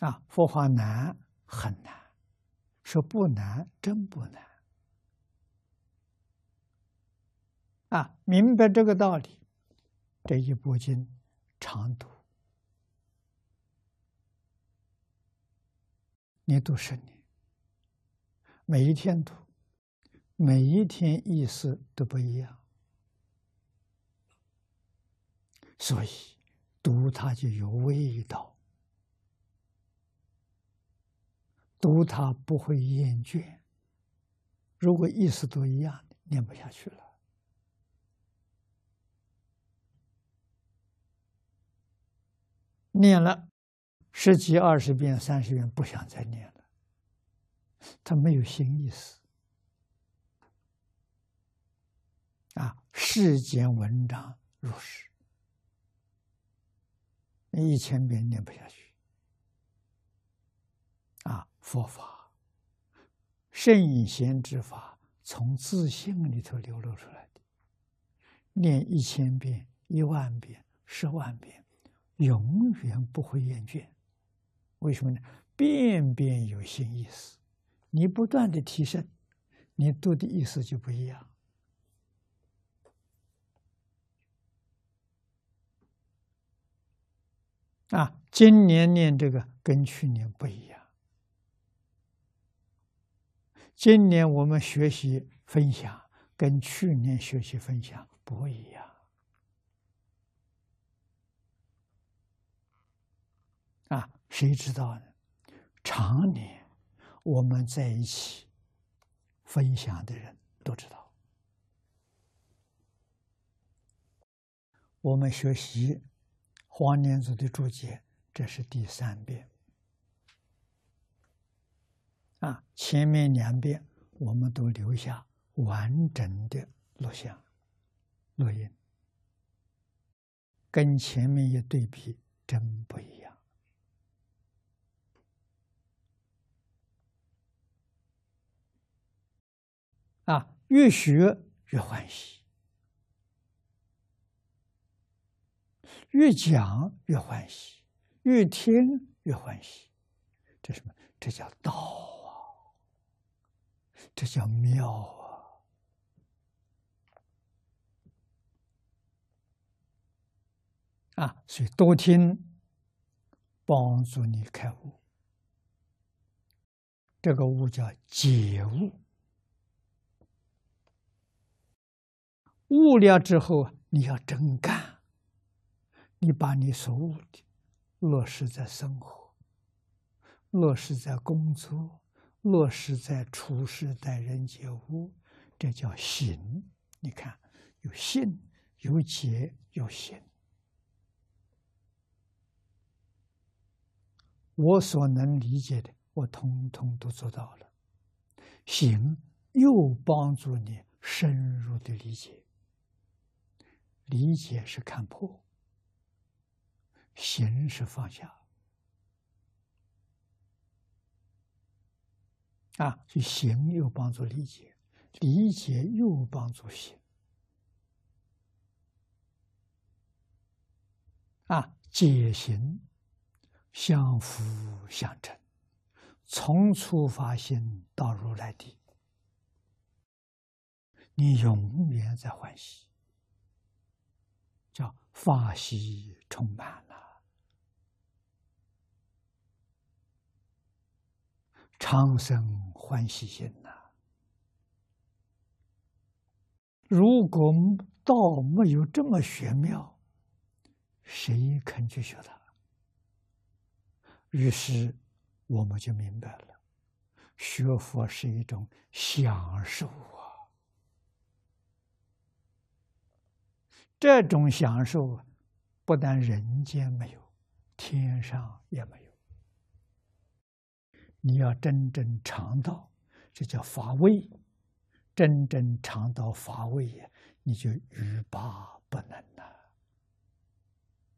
啊，佛法难很难，说不难真不难。啊，明白这个道理，这一部经常读，你读十年，每一天读，每一天意思都不一样，所以读它就有味道，读它不会厌倦。如果意思都一样的，念不下去了。念了十几、二十遍、三十遍，不想再念了。他没有新意思啊！世间文章如是，一千遍念不下去！佛法圣贤之法，从自信里头流露出来的，念一千遍、一万遍、十万遍。永远不会厌倦，为什么呢？遍遍有新意思，你不断的提升，你读的意思就不一样。啊，今年念这个跟去年不一样，今年我们学习分享跟去年学习分享不一样。啊，谁知道呢？常年我们在一起分享的人都知道。我们学习黄念祖的注解，这是第三遍。啊，前面两遍我们都留下完整的录像、录音，跟前面一对比，真不一样。啊，越学越欢喜，越讲越欢喜，越听越欢喜。这什么？这叫道！这叫妙啊！啊，所以多听，帮助你开悟。这个悟叫解悟。悟了之后，你要真干。你把你所悟的落实在生活，落实在工作，落实在处事待人接物，这叫行。你看，有信，有解，有行。我所能理解的，我通通都做到了。行又帮助你深入的理解。理解是看破，行是放下，啊，所以行又帮助理解，理解又帮助行，啊，解行相辅相成，从初发心到如来地，你永远在欢喜。叫法喜充满了，长生欢喜心呐！如果道没有这么玄妙，谁肯去学它？于是我们就明白了，学佛是一种享受啊。这种享受，不但人间没有，天上也没有。你要真正尝到，这叫乏味；真正尝到乏味，你就欲罢不能。